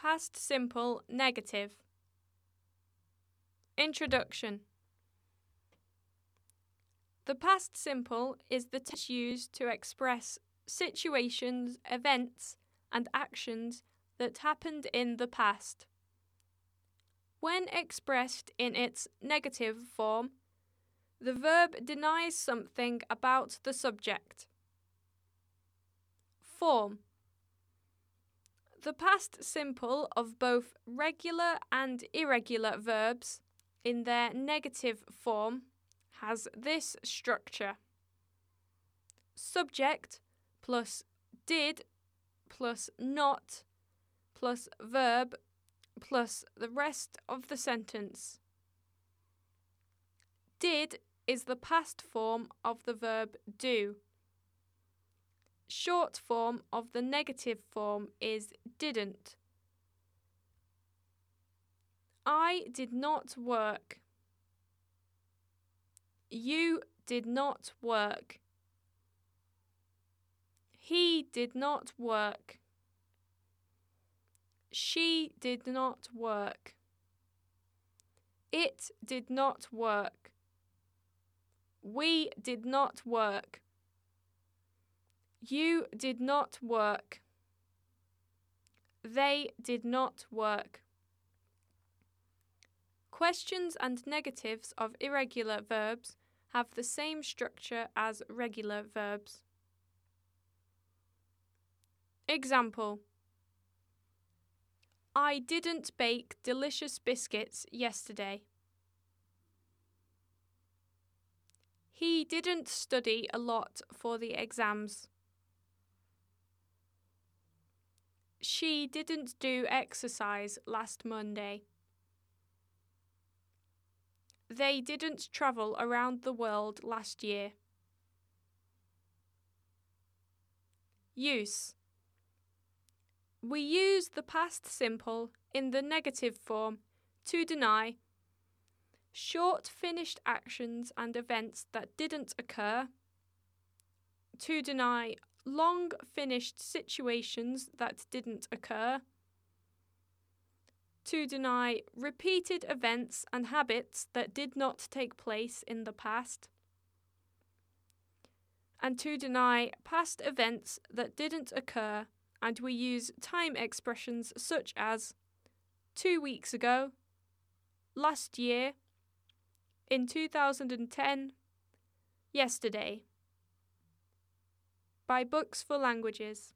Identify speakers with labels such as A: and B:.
A: Past simple negative. Introduction The past simple is the tense used to express situations, events, and actions that happened in the past. When expressed in its negative form, the verb denies something about the subject. Form the past simple of both regular and irregular verbs in their negative form has this structure subject plus did plus not plus verb plus the rest of the sentence. Did is the past form of the verb do short form of the negative form is didn't. I did not work. You did not work. He did not work. She did not work. It did not work. We did not work. You did not work. They did not work. Questions and negatives of irregular verbs have the same structure as regular verbs. Example I didn't bake delicious biscuits yesterday. He didn't study a lot for the exams. She didn't do exercise last Monday. They didn't travel around the world last year. Use We use the past simple in the negative form to deny short finished actions and events that didn't occur, to deny long finished situations that didn't occur, to deny repeated events and habits that did not take place in the past, and to deny past events that didn't occur, and we use time expressions such as two weeks ago, last year, in 2010, yesterday by Books for Languages.